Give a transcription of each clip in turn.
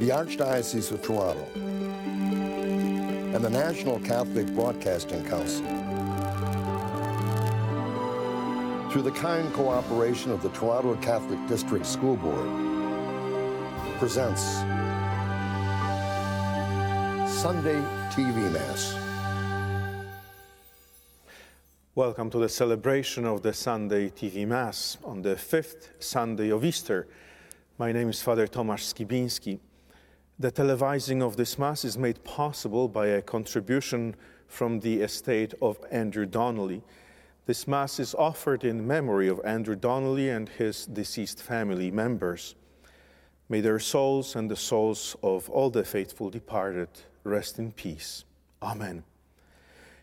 the Archdiocese of Toronto, and the National Catholic Broadcasting Council. Through the kind cooperation of the Toronto Catholic District School Board, presents Sunday TV Mass. Welcome to the celebration of the Sunday TV Mass on the fifth Sunday of Easter. My name is Father Tomasz Skibinski. The televising of this Mass is made possible by a contribution from the estate of Andrew Donnelly. This Mass is offered in memory of Andrew Donnelly and his deceased family members. May their souls and the souls of all the faithful departed rest in peace. Amen.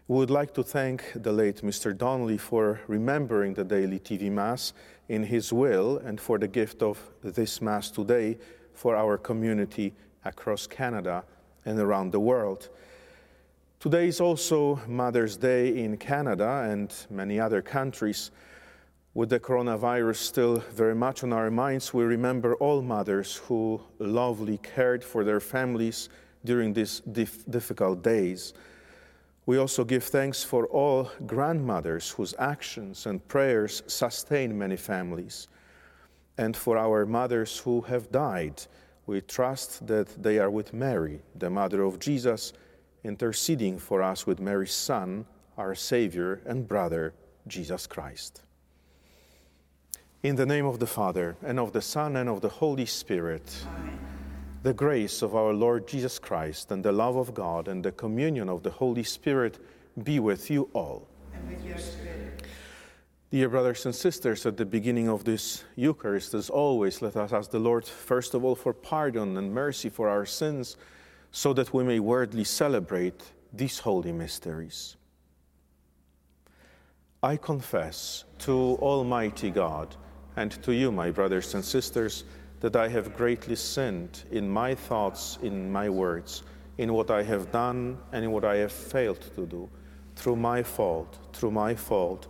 We would like to thank the late Mr. Donnelly for remembering the daily TV Mass in his will and for the gift of this Mass today for our community across Canada and around the world. Today is also Mother's Day in Canada and many other countries. With the coronavirus still very much on our minds, we remember all mothers who lovingly cared for their families during these dif- difficult days. We also give thanks for all grandmothers whose actions and prayers sustain many families, and for our mothers who have died we trust that they are with Mary, the mother of Jesus, interceding for us with Mary's Son, our Savior and brother, Jesus Christ. In the name of the Father, and of the Son, and of the Holy Spirit, Amen. the grace of our Lord Jesus Christ, and the love of God, and the communion of the Holy Spirit be with you all. And with your spirit. Dear brothers and sisters, at the beginning of this Eucharist, as always, let us ask the Lord, first of all, for pardon and mercy for our sins, so that we may worthily celebrate these holy mysteries. I confess to Almighty God and to you, my brothers and sisters, that I have greatly sinned in my thoughts, in my words, in what I have done and in what I have failed to do, through my fault, through my fault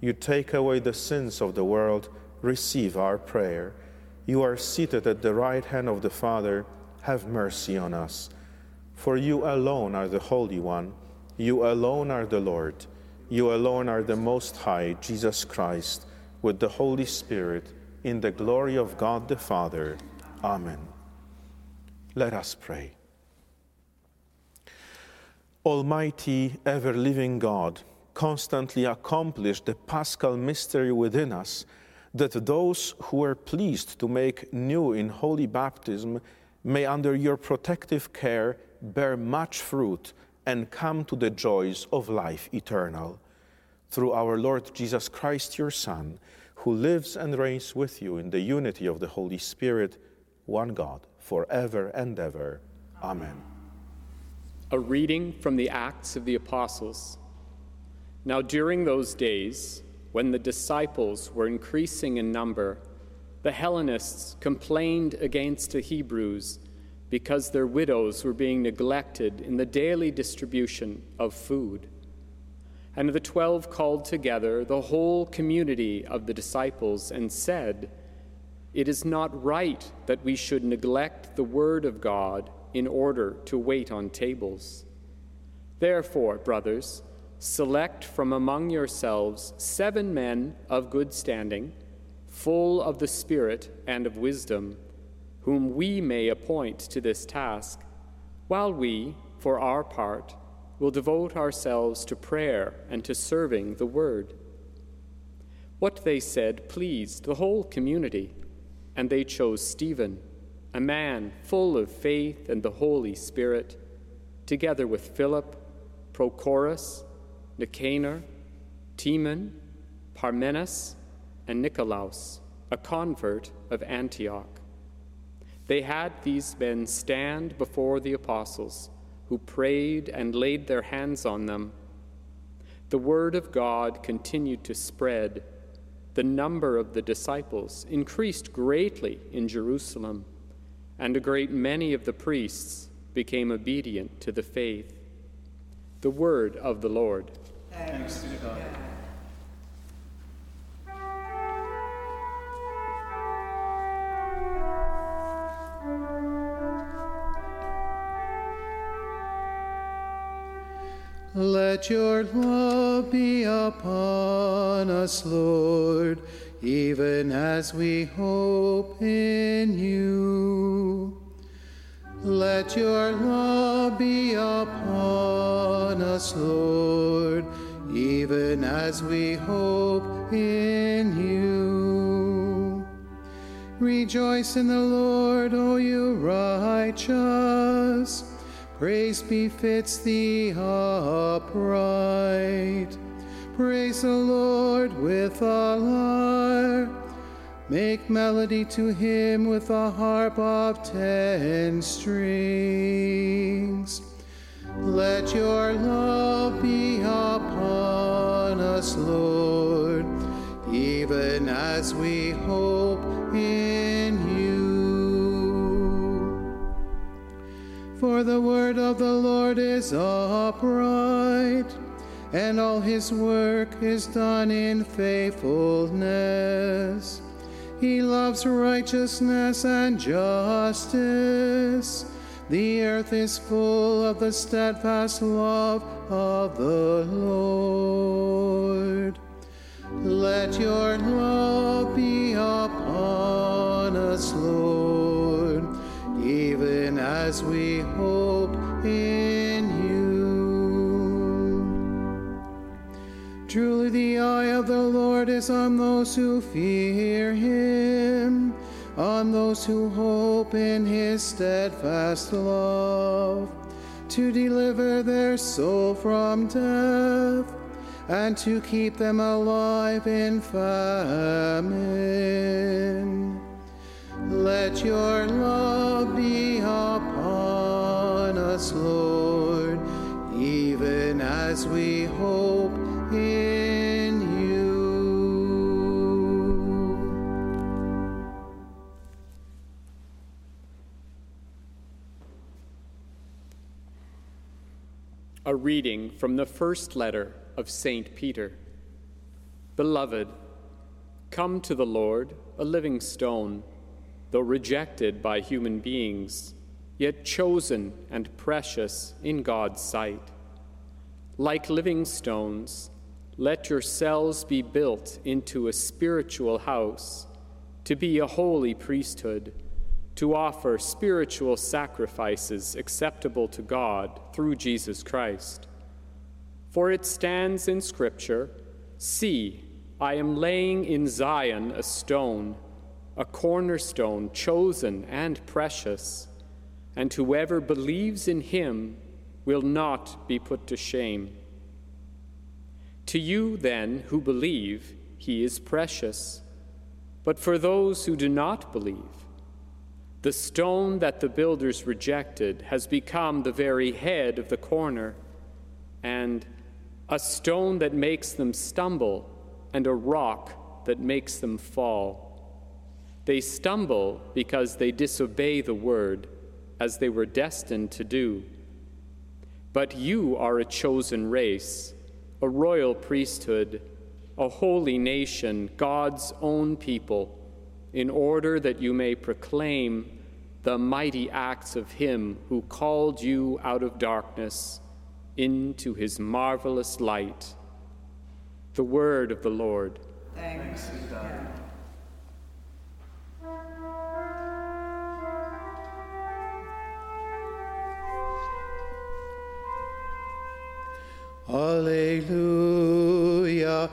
You take away the sins of the world, receive our prayer. You are seated at the right hand of the Father, have mercy on us. For you alone are the Holy One, you alone are the Lord, you alone are the Most High, Jesus Christ, with the Holy Spirit, in the glory of God the Father. Amen. Let us pray. Almighty, ever living God, constantly accomplish the paschal mystery within us, that those who are pleased to make new in holy baptism may, under your protective care, bear much fruit and come to the joys of life eternal. Through our Lord Jesus Christ, your Son, who lives and reigns with you in the unity of the Holy Spirit, one God, forever and ever. Amen. A reading from the Acts of the Apostles. Now, during those days, when the disciples were increasing in number, the Hellenists complained against the Hebrews because their widows were being neglected in the daily distribution of food. And the twelve called together the whole community of the disciples and said, It is not right that we should neglect the word of God in order to wait on tables. Therefore, brothers, Select from among yourselves seven men of good standing, full of the Spirit and of wisdom, whom we may appoint to this task, while we, for our part, will devote ourselves to prayer and to serving the Word. What they said pleased the whole community, and they chose Stephen, a man full of faith and the Holy Spirit, together with Philip, Prochorus, Nicanor, Timon, Parmenas, and Nicolaus, a convert of Antioch. They had these men stand before the apostles, who prayed and laid their hands on them. The word of God continued to spread. The number of the disciples increased greatly in Jerusalem, and a great many of the priests became obedient to the faith. The word of the Lord. Let your love be upon us, Lord, even as we hope in you. Let your love be upon us, Lord, even as we hope in you. Rejoice in the Lord, O you righteous. Praise befits the upright. Praise the Lord with a lyre. Make melody to him with a harp of ten strings. Let your love be upon us, Lord, even as we hope in you. For the word of the Lord is upright, and all his work is done in faithfulness. He loves righteousness and justice. The earth is full of the steadfast love of the Lord. Let your love be upon us, Lord, even as we hope in you. Truly, the eye of the Lord is on those who fear him, on those who hope in his steadfast love, to deliver their soul from death and to keep them alive in famine. Let your love be upon us, Lord, A reading from the first letter of St. Peter. Beloved, come to the Lord, a living stone, though rejected by human beings, yet chosen and precious in God's sight. Like living stones, let yourselves be built into a spiritual house, to be a holy priesthood, to offer spiritual sacrifices acceptable to God through Jesus Christ. For it stands in Scripture See, I am laying in Zion a stone, a cornerstone chosen and precious, and whoever believes in him will not be put to shame. To you, then, who believe, he is precious. But for those who do not believe, the stone that the builders rejected has become the very head of the corner, and a stone that makes them stumble, and a rock that makes them fall. They stumble because they disobey the word, as they were destined to do. But you are a chosen race, a royal priesthood, a holy nation, God's own people, in order that you may proclaim the mighty acts of Him who called you out of darkness into His marvelous light. The word of the Lord. Thanks be to God. Alleluia, Alleluia,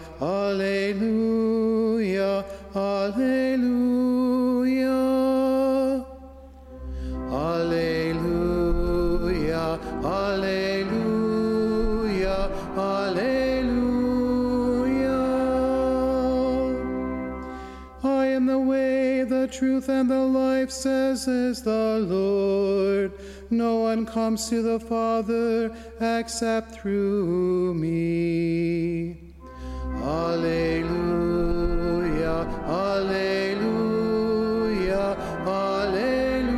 Lord. No one comes to the Father except through me. Alleluia, Alleluia, Alleluia.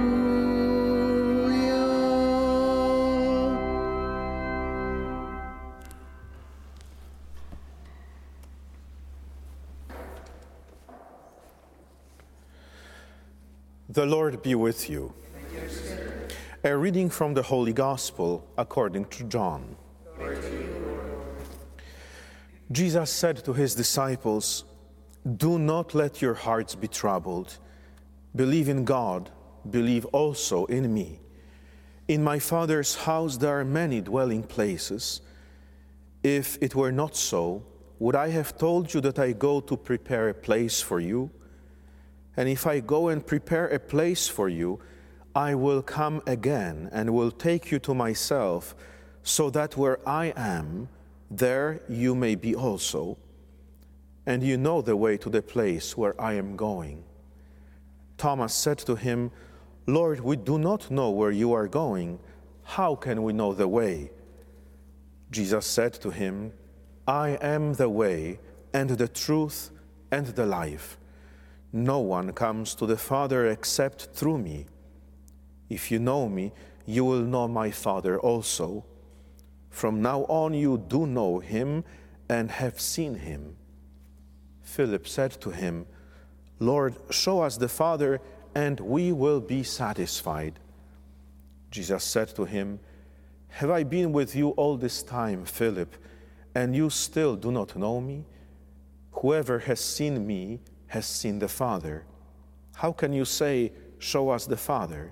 The Lord be with you. A reading from the Holy Gospel according to John. Jesus said to his disciples, Do not let your hearts be troubled. Believe in God, believe also in me. In my Father's house there are many dwelling places. If it were not so, would I have told you that I go to prepare a place for you? And if I go and prepare a place for you, I will come again and will take you to myself, so that where I am, there you may be also. And you know the way to the place where I am going. Thomas said to him, Lord, we do not know where you are going. How can we know the way? Jesus said to him, I am the way and the truth and the life. No one comes to the Father except through me. If you know me, you will know my Father also. From now on, you do know him and have seen him. Philip said to him, Lord, show us the Father, and we will be satisfied. Jesus said to him, Have I been with you all this time, Philip, and you still do not know me? Whoever has seen me has seen the Father. How can you say, Show us the Father?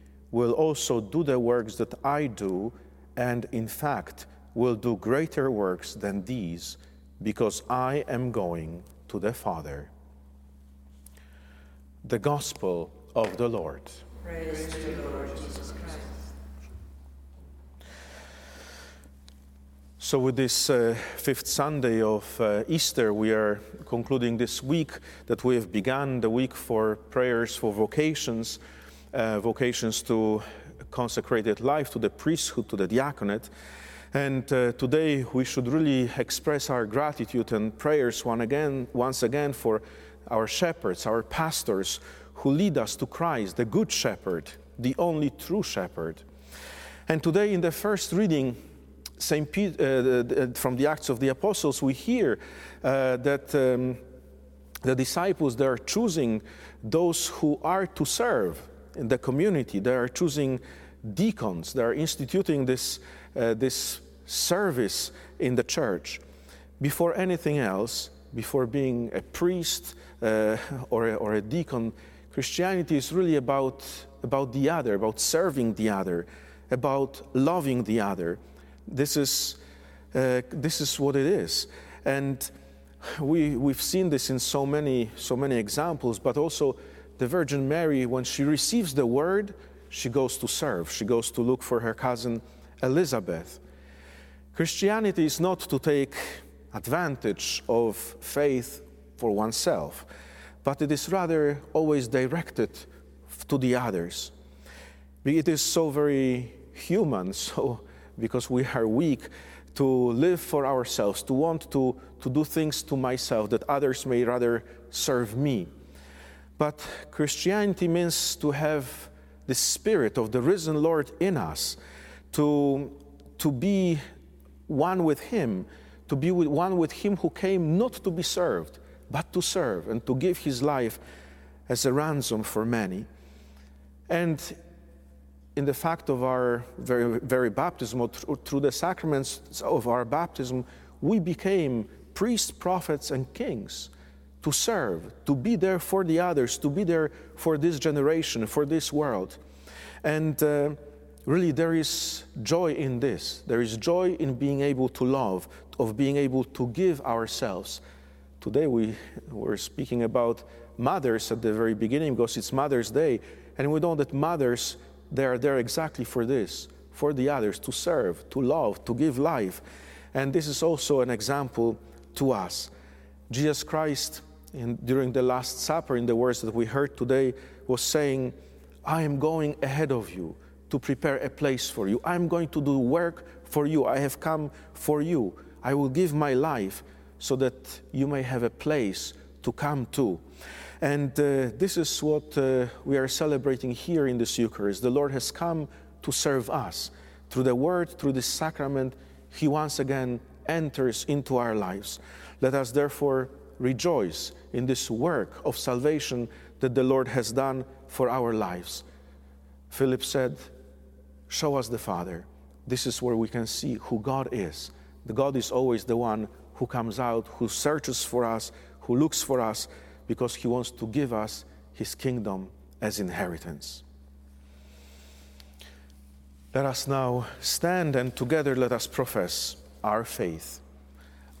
will also do the works that I do, and in fact will do greater works than these, because I am going to the Father. The Gospel of the Lord. So, with this uh, fifth Sunday of uh, Easter, we are concluding this week that we have begun the week for prayers for vocations, uh, vocations to consecrated life, to the priesthood, to the diaconate. And uh, today we should really express our gratitude and prayers one again, once again for our shepherds, our pastors who lead us to Christ, the Good Shepherd, the only true shepherd. And today, in the first reading, Saint Peter, uh, from the Acts of the Apostles, we hear uh, that um, the disciples they are choosing those who are to serve in the community. They are choosing deacons. They are instituting this uh, this service in the church. Before anything else, before being a priest uh, or, a, or a deacon, Christianity is really about about the other, about serving the other, about loving the other this is, uh, this is what it is. And we, we've seen this in so many, so many examples, but also the Virgin Mary, when she receives the word, she goes to serve. She goes to look for her cousin Elizabeth. Christianity is not to take advantage of faith for oneself, but it is rather always directed to the others. It is so very human, so because we are weak to live for ourselves, to want to, to do things to myself that others may rather serve me. But Christianity means to have the spirit of the risen Lord in us, to, to be one with Him, to be with one with him who came not to be served, but to serve and to give his life as a ransom for many. And in the fact of our very, very baptism, or through the sacraments of our baptism, we became priests, prophets, and kings to serve, to be there for the others, to be there for this generation, for this world. And uh, really, there is joy in this. There is joy in being able to love, of being able to give ourselves. Today, we were speaking about mothers at the very beginning because it's Mother's Day, and we know that mothers, they are there exactly for this for the others, to serve, to love, to give life. And this is also an example to us. Jesus Christ, in, during the Last Supper, in the words that we heard today, was saying, I am going ahead of you to prepare a place for you. I'm going to do work for you. I have come for you. I will give my life so that you may have a place to come to. And uh, this is what uh, we are celebrating here in this Eucharist. The Lord has come to serve us. Through the Word, through this sacrament, He once again enters into our lives. Let us therefore rejoice in this work of salvation that the Lord has done for our lives. Philip said, Show us the Father. This is where we can see who God is. The God is always the one who comes out, who searches for us, who looks for us, because he wants to give us his kingdom as inheritance. Let us now stand and together let us profess our faith.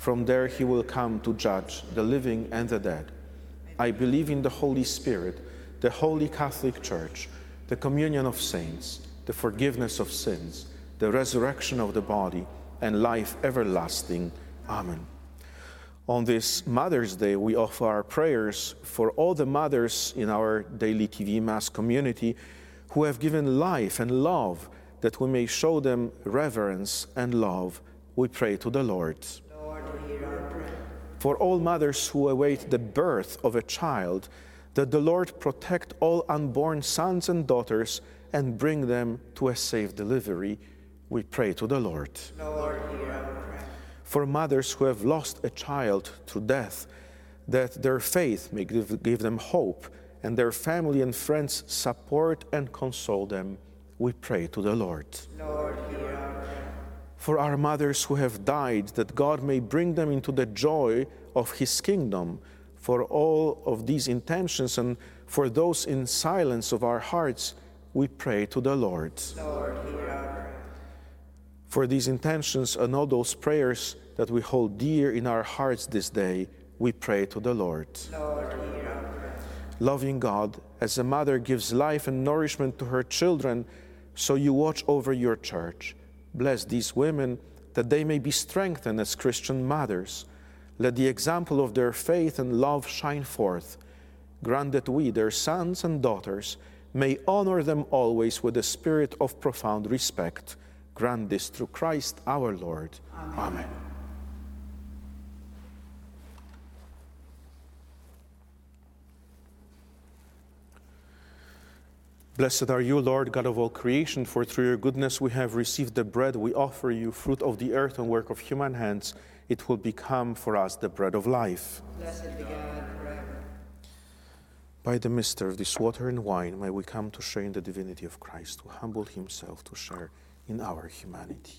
From there, he will come to judge the living and the dead. I believe in the Holy Spirit, the Holy Catholic Church, the communion of saints, the forgiveness of sins, the resurrection of the body, and life everlasting. Amen. On this Mother's Day, we offer our prayers for all the mothers in our daily TV Mass community who have given life and love that we may show them reverence and love. We pray to the Lord. Lord for all mothers who await the birth of a child, that the Lord protect all unborn sons and daughters and bring them to a safe delivery. We pray to the Lord. Lord for mothers who have lost a child to death, that their faith may give, give them hope and their family and friends support and console them. We pray to the Lord. Lord our for our mothers who have died, that God may bring them into the joy of His kingdom. For all of these intentions and for those in silence of our hearts, we pray to the Lord. Lord for these intentions and all those prayers that we hold dear in our hearts this day, we pray to the Lord. Lord Loving God, as a mother gives life and nourishment to her children, so you watch over your church. Bless these women that they may be strengthened as Christian mothers. Let the example of their faith and love shine forth. Grant that we, their sons and daughters, may honor them always with a spirit of profound respect Grant this through Christ our Lord. Amen. Amen. Blessed are you, Lord God of all creation, for through your goodness we have received the bread we offer you, fruit of the earth and work of human hands. It will become for us the bread of life. Blessed be God forever. By the mystery of this water and wine, may we come to share in the divinity of Christ, who humbled himself to share in our humanity.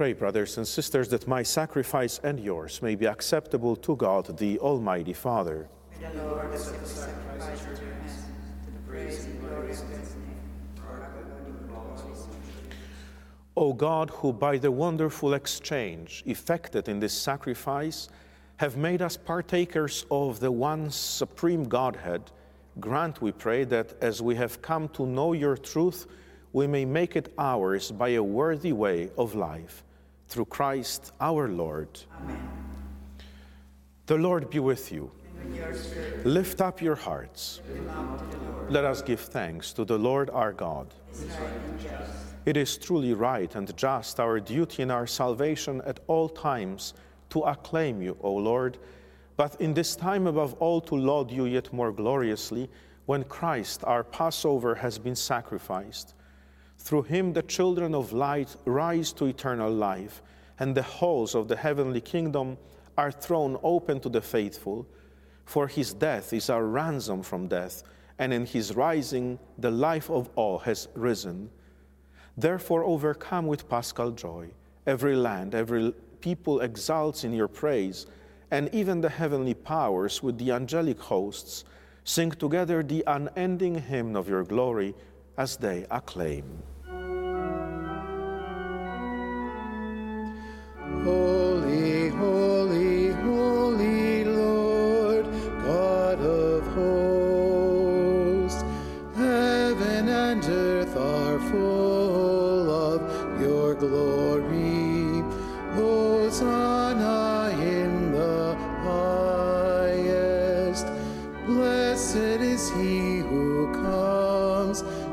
Pray, brothers and sisters, that my sacrifice and yours may be acceptable to God, the Almighty Father. O God, who by the wonderful exchange effected in this sacrifice have made us partakers of the one supreme Godhead, grant, we pray, that as we have come to know your truth, we may make it ours by a worthy way of life. Through Christ our Lord. Amen. The Lord be with you. Lift up your hearts. Let us give thanks to the Lord our God. It is truly right and just, our duty and our salvation at all times, to acclaim you, O Lord, but in this time above all to laud you yet more gloriously, when Christ, our Passover, has been sacrificed. Through him, the children of light rise to eternal life, and the halls of the heavenly kingdom are thrown open to the faithful. For his death is our ransom from death, and in his rising, the life of all has risen. Therefore, overcome with paschal joy, every land, every people exalts in your praise, and even the heavenly powers with the angelic hosts sing together the unending hymn of your glory as they acclaim. Holy, holy, holy Lord, God of hosts, heaven and earth are full of your glory. Hosanna in the highest. Blessed is he who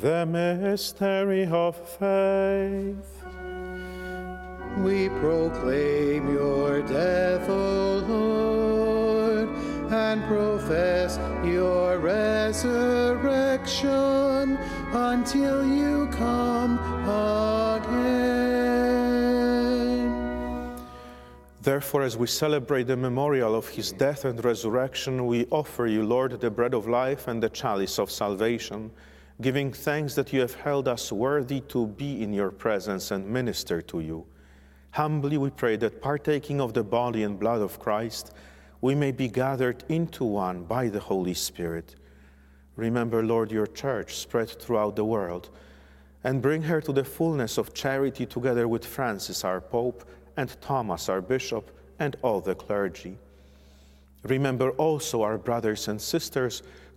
The mystery of faith. We proclaim your death, O Lord, and profess your resurrection until you come again. Therefore, as we celebrate the memorial of his death and resurrection, we offer you, Lord, the bread of life and the chalice of salvation, giving thanks that you have held us worthy to be in your presence and minister to you. Humbly we pray that partaking of the body and blood of Christ, we may be gathered into one by the Holy Spirit. Remember, Lord, your church spread throughout the world, and bring her to the fullness of charity together with Francis, our Pope, and Thomas, our Bishop, and all the clergy. Remember also our brothers and sisters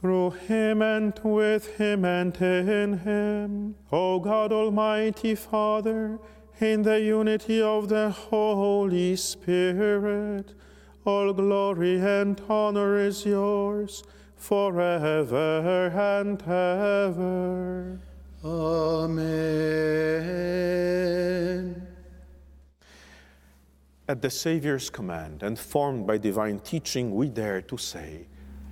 Through him and with him and in him. O God, Almighty Father, in the unity of the Holy Spirit, all glory and honor is yours forever and ever. Amen. At the Saviour's command and formed by divine teaching, we dare to say,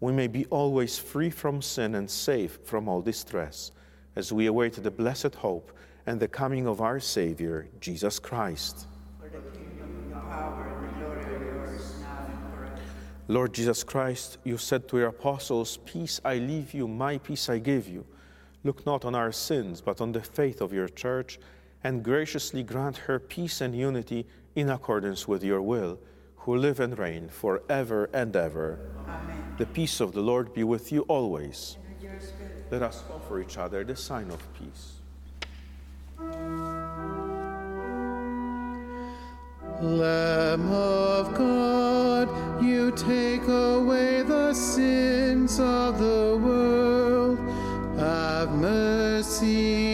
we may be always free from sin and safe from all distress, as we await the blessed hope and the coming of our Savior, Jesus Christ. Lord Jesus Christ, you said to your apostles, Peace I leave you, my peace I give you. Look not on our sins, but on the faith of your church, and graciously grant her peace and unity in accordance with your will, who live and reign forever and ever. Amen. The peace of the Lord be with you always. Let us offer each other the sign of peace. Lamb of God, you take away the sins of the world. Have mercy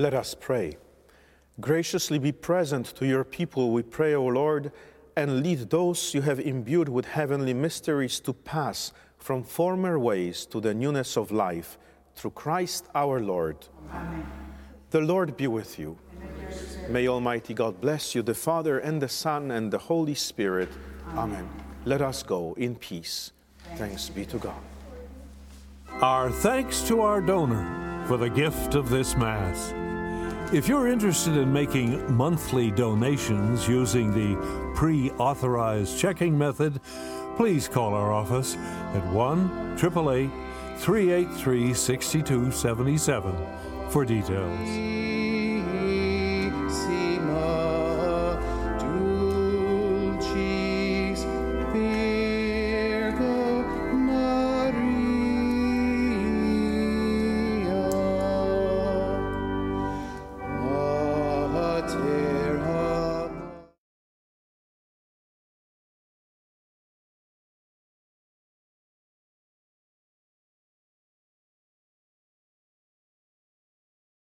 Let us pray. Graciously be present to your people, we pray, O Lord, and lead those you have imbued with heavenly mysteries to pass from former ways to the newness of life, through Christ our Lord. Amen. The Lord be with you. May Almighty God bless you, the Father, and the Son, and the Holy Spirit. Amen. Amen. Let us go in peace. Thanks be to God. Our thanks to our donor for the gift of this Mass. If you're interested in making monthly donations using the pre authorized checking method, please call our office at 1 888 383 6277 for details.